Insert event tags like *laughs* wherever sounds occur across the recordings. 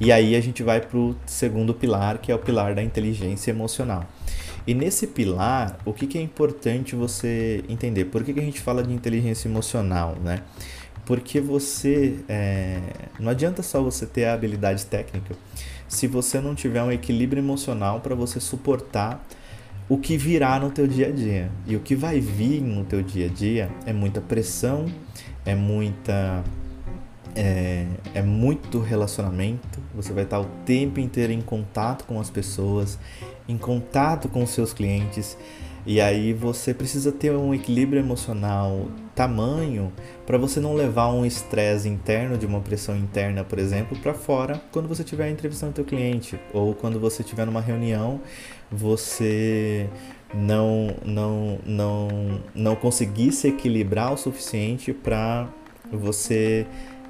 E aí a gente vai para o segundo pilar, que é o pilar da inteligência emocional. E nesse pilar, o que, que é importante você entender? Por que, que a gente fala de inteligência emocional, né? Porque você. É... Não adianta só você ter a habilidade técnica se você não tiver um equilíbrio emocional para você suportar o que virá no teu dia a dia. E o que vai vir no teu dia a dia é muita pressão, é muita é, é muito relacionamento. Você vai estar o tempo inteiro em contato com as pessoas, em contato com os seus clientes. E aí você precisa ter um equilíbrio emocional tamanho para você não levar um estresse interno de uma pressão interna, por exemplo, para fora quando você estiver entrevistando teu cliente ou quando você estiver numa reunião, você não não não não conseguir se equilibrar o suficiente para você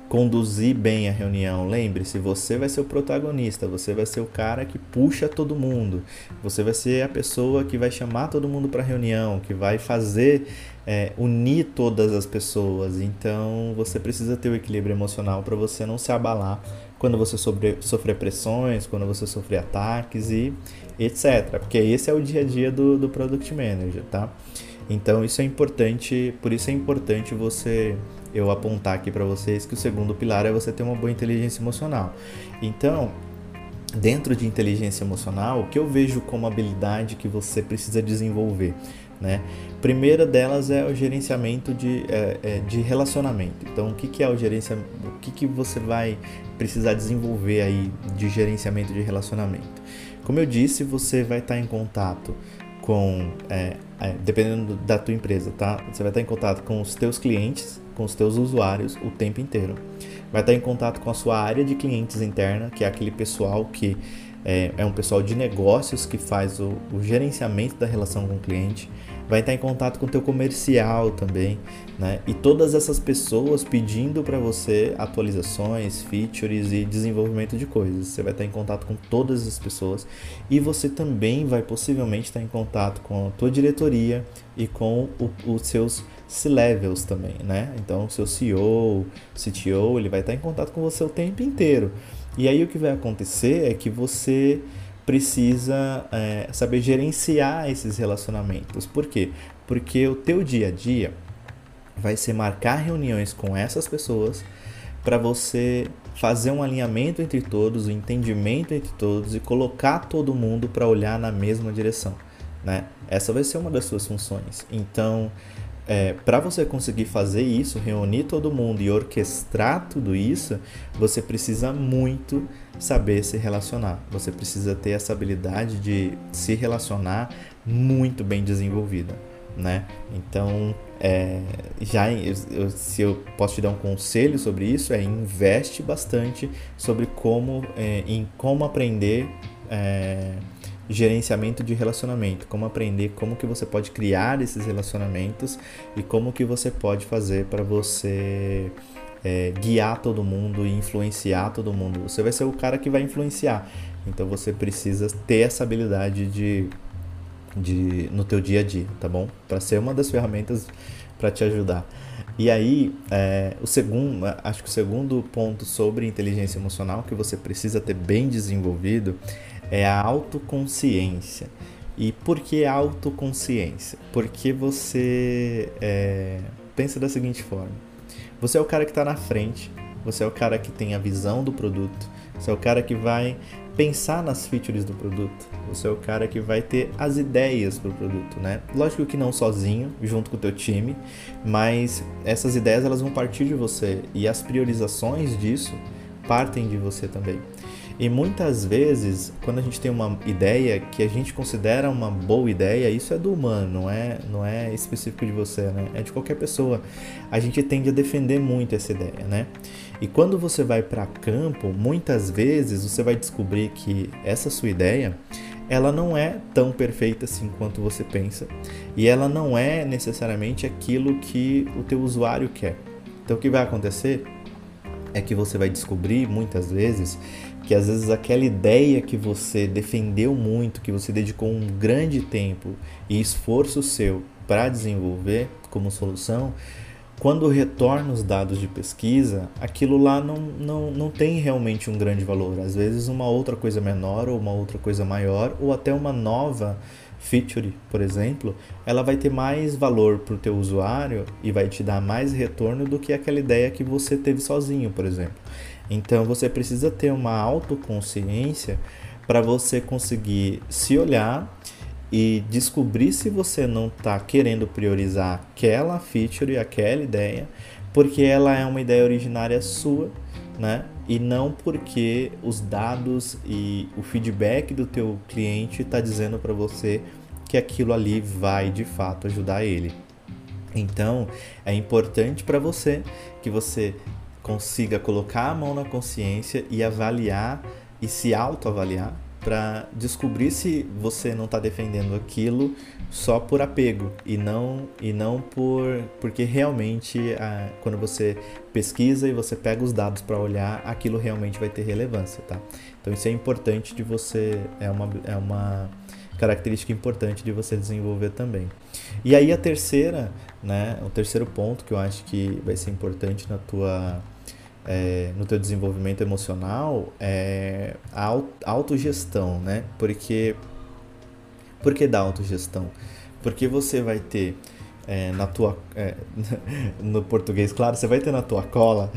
conduzir bem a reunião. Lembre-se, você vai ser o protagonista, você vai ser o cara que puxa todo mundo, você vai ser a pessoa que vai chamar todo mundo para a reunião, que vai fazer é, unir todas as pessoas. Então você precisa ter o equilíbrio emocional para você não se abalar quando você sofrer pressões, quando você sofrer ataques e etc. Porque esse é o dia a dia do, do Product Manager, tá? Então isso é importante, por isso é importante você eu apontar aqui para vocês que o segundo pilar é você ter uma boa inteligência emocional. Então, dentro de inteligência emocional, o que eu vejo como habilidade que você precisa desenvolver? Né? Primeira delas é o gerenciamento de, é, é, de relacionamento. Então, o que, que é o gerenciamento? O que, que você vai precisar desenvolver aí de gerenciamento de relacionamento? Como eu disse, você vai estar em contato com, é, é, dependendo da tua empresa, tá? Você vai estar em contato com os teus clientes, com os teus usuários o tempo inteiro. Vai estar em contato com a sua área de clientes interna, que é aquele pessoal que é, é um pessoal de negócios que faz o, o, gerenciamento da relação com o cliente, vai estar em contato com o teu comercial também, né? E todas essas pessoas pedindo para você atualizações, features e desenvolvimento de coisas. Você vai estar em contato com todas as pessoas e você também vai possivelmente estar em contato com a tua diretoria e com o, os seus C-levels também, né? Então, o seu CEO, CTO, ele vai estar em contato com você o tempo inteiro. E aí o que vai acontecer é que você precisa é, saber gerenciar esses relacionamentos. Por quê? Porque o teu dia a dia vai ser marcar reuniões com essas pessoas para você fazer um alinhamento entre todos, um entendimento entre todos e colocar todo mundo para olhar na mesma direção, né? Essa vai ser uma das suas funções. Então, é, para você conseguir fazer isso, reunir todo mundo e orquestrar tudo isso, você precisa muito saber se relacionar. Você precisa ter essa habilidade de se relacionar muito bem desenvolvida, né? Então, é, já eu, se eu posso te dar um conselho sobre isso, é investe bastante sobre como, é, em como aprender é, gerenciamento de relacionamento, como aprender como que você pode criar esses relacionamentos e como que você pode fazer para você é, guiar todo mundo e influenciar todo mundo. Você vai ser o cara que vai influenciar. Então você precisa ter essa habilidade de, de no teu dia a dia, tá bom? Para ser uma das ferramentas para te ajudar. E aí, é, o segundo, acho que o segundo ponto sobre inteligência emocional que você precisa ter bem desenvolvido é a autoconsciência. E por que autoconsciência? Porque você é, pensa da seguinte forma: você é o cara que está na frente, você é o cara que tem a visão do produto, você é o cara que vai pensar nas features do produto, você é o cara que vai ter as ideias do produto, né? Lógico que não sozinho, junto com o teu time, mas essas ideias elas vão partir de você e as priorizações disso partem de você também. E muitas vezes, quando a gente tem uma ideia que a gente considera uma boa ideia, isso é do humano, não é, não é específico de você, né? É de qualquer pessoa. A gente tende a defender muito essa ideia, né? E quando você vai para campo, muitas vezes você vai descobrir que essa sua ideia, ela não é tão perfeita assim quanto você pensa, e ela não é necessariamente aquilo que o teu usuário quer. Então o que vai acontecer é que você vai descobrir muitas vezes que às vezes aquela ideia que você defendeu muito, que você dedicou um grande tempo e esforço seu para desenvolver como solução, quando retorna os dados de pesquisa, aquilo lá não, não, não tem realmente um grande valor. Às vezes uma outra coisa menor ou uma outra coisa maior ou até uma nova feature, por exemplo, ela vai ter mais valor para o teu usuário e vai te dar mais retorno do que aquela ideia que você teve sozinho, por exemplo. Então você precisa ter uma autoconsciência para você conseguir se olhar e descobrir se você não está querendo priorizar aquela feature, aquela ideia, porque ela é uma ideia originária sua, né? E não porque os dados e o feedback do teu cliente está dizendo para você que aquilo ali vai de fato ajudar ele. Então, é importante para você que você consiga colocar a mão na consciência e avaliar e se autoavaliar para descobrir se você não está defendendo aquilo só por apego e não e não por porque realmente ah, quando você pesquisa e você pega os dados para olhar aquilo realmente vai ter relevância tá? Então isso é importante de você é uma é uma característica importante de você desenvolver também. E aí a terceira né o terceiro ponto que eu acho que vai ser importante na tua é, no teu desenvolvimento emocional é a autogestão, né? Porque por que da autogestão? Porque você vai ter é, na tua é, *laughs* no português, claro, você vai ter na tua cola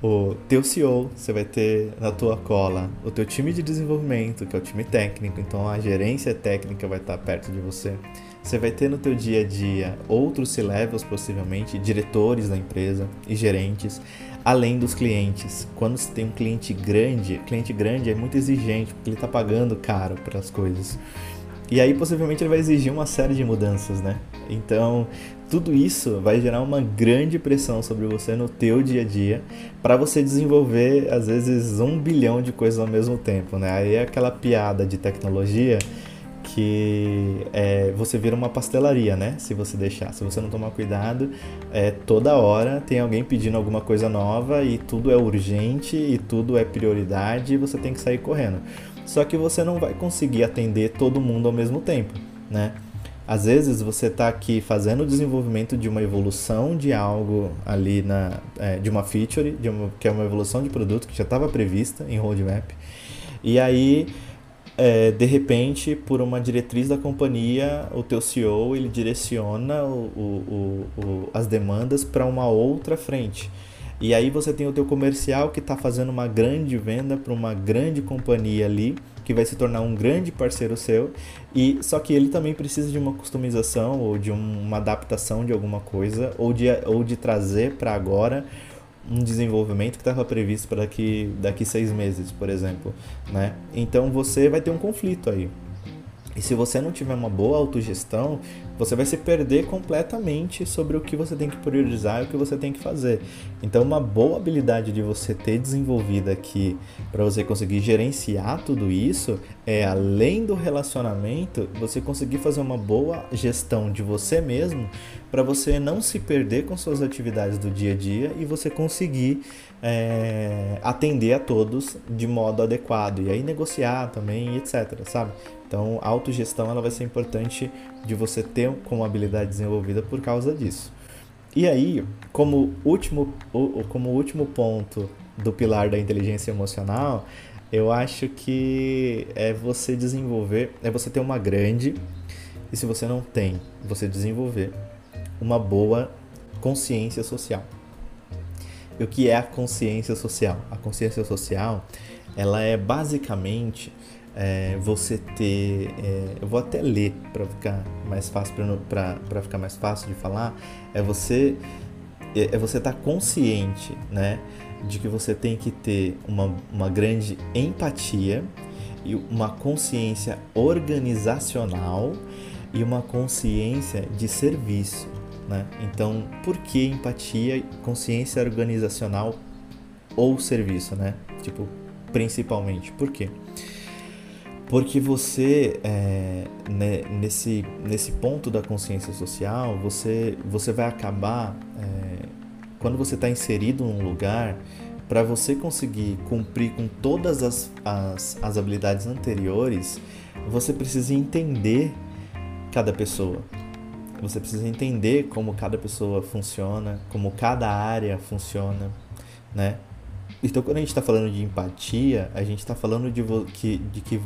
o teu CEO, você vai ter na tua cola o teu time de desenvolvimento, que é o time técnico, então a gerência técnica vai estar perto de você. Você vai ter no teu dia a dia outros C-levels possivelmente, diretores da empresa e gerentes além dos clientes. Quando você tem um cliente grande, cliente grande é muito exigente, porque ele está pagando caro para as coisas. E aí possivelmente ele vai exigir uma série de mudanças, né? Então, tudo isso vai gerar uma grande pressão sobre você no teu dia a dia para você desenvolver às vezes um bilhão de coisas ao mesmo tempo, né? Aí é aquela piada de tecnologia que é, você vira uma pastelaria, né? Se você deixar, se você não tomar cuidado, é, toda hora tem alguém pedindo alguma coisa nova e tudo é urgente e tudo é prioridade e você tem que sair correndo. Só que você não vai conseguir atender todo mundo ao mesmo tempo, né? Às vezes você está aqui fazendo o desenvolvimento de uma evolução de algo ali na é, de uma feature, de uma, que é uma evolução de produto que já estava prevista em roadmap. E aí é, de repente, por uma diretriz da companhia, o teu CEO ele direciona o, o, o, as demandas para uma outra frente. E aí você tem o teu comercial que está fazendo uma grande venda para uma grande companhia ali, que vai se tornar um grande parceiro seu, e só que ele também precisa de uma customização ou de uma adaptação de alguma coisa, ou de, ou de trazer para agora um desenvolvimento que estava previsto para daqui, daqui seis meses, por exemplo. Né? Então você vai ter um conflito aí. E se você não tiver uma boa autogestão, você vai se perder completamente sobre o que você tem que priorizar e o que você tem que fazer. Então, uma boa habilidade de você ter desenvolvida aqui para você conseguir gerenciar tudo isso é, além do relacionamento, você conseguir fazer uma boa gestão de você mesmo para você não se perder com suas atividades do dia a dia e você conseguir é, atender a todos de modo adequado e aí negociar também, etc, sabe? Então, a autogestão ela vai ser importante de você ter como habilidade desenvolvida por causa disso. E aí, como último, como último ponto do pilar da inteligência emocional, eu acho que é você desenvolver, é você ter uma grande, e se você não tem, você desenvolver uma boa consciência social. E o que é a consciência social? A consciência social, ela é basicamente é, você ter. É, eu vou até ler para ficar mais fácil para ficar mais fácil de falar. É você é, é você estar tá consciente, né, de que você tem que ter uma, uma grande empatia e uma consciência organizacional e uma consciência de serviço, né? Então, por que empatia, consciência organizacional ou serviço, né? Tipo, principalmente, por quê? Porque você, é, né, nesse, nesse ponto da consciência social, você, você vai acabar, é, quando você está inserido num lugar, para você conseguir cumprir com todas as, as, as habilidades anteriores, você precisa entender cada pessoa. Você precisa entender como cada pessoa funciona, como cada área funciona, né? Então, quando a gente está falando de empatia, a gente está falando de que, de que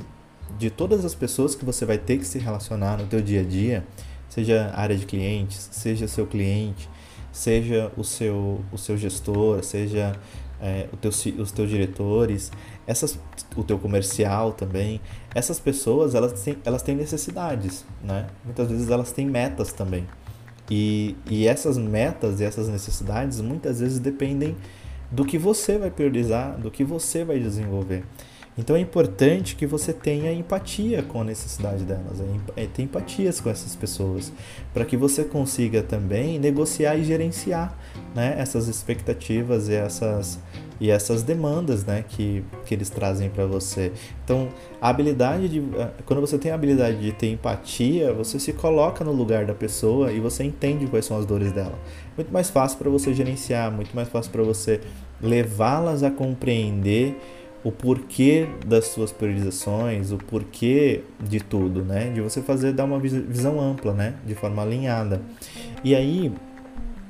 de todas as pessoas que você vai ter que se relacionar no teu dia a dia, seja área de clientes, seja seu cliente, seja o seu, o seu gestor, seja é, teu, os teus diretores, essas, o teu comercial também, essas pessoas elas têm, elas têm necessidades, né? Muitas vezes elas têm metas também. E, e essas metas e essas necessidades muitas vezes dependem do que você vai priorizar, do que você vai desenvolver. Então é importante que você tenha empatia com a necessidade delas, é, é ter empatias com essas pessoas, para que você consiga também negociar e gerenciar né, essas expectativas e essas, e essas demandas né, que, que eles trazem para você. Então, a habilidade de. Quando você tem a habilidade de ter empatia, você se coloca no lugar da pessoa e você entende quais são as dores dela. Muito mais fácil para você gerenciar, muito mais fácil para você levá-las a compreender o porquê das suas priorizações, o porquê de tudo, né? De você fazer dar uma visão ampla, né? De forma alinhada. E aí,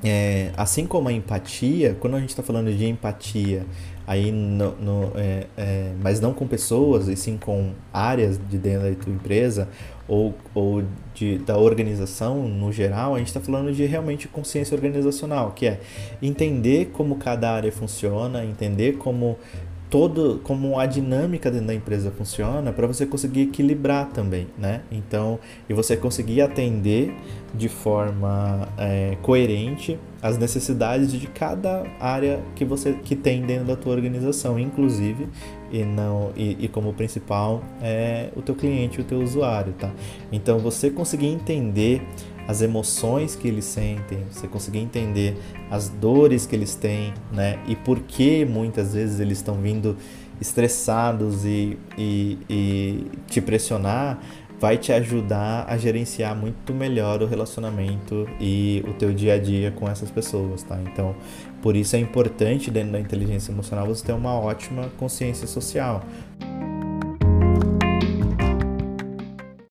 é, assim como a empatia, quando a gente está falando de empatia, aí no, no é, é, mas não com pessoas, e sim com áreas de dentro da tua empresa ou, ou de, da organização no geral, a gente está falando de realmente consciência organizacional, que é entender como cada área funciona, entender como todo como a dinâmica dentro da empresa funciona para você conseguir equilibrar também, né? Então, e você conseguir atender de forma é, coerente as necessidades de cada área que você que tem dentro da tua organização, inclusive e não e, e como principal é o teu cliente, o teu usuário, tá? Então, você conseguir entender as emoções que eles sentem, você conseguir entender as dores que eles têm, né? E por que muitas vezes eles estão vindo estressados e, e, e te pressionar, vai te ajudar a gerenciar muito melhor o relacionamento e o teu dia a dia com essas pessoas, tá? Então, por isso é importante dentro da inteligência emocional você ter uma ótima consciência social.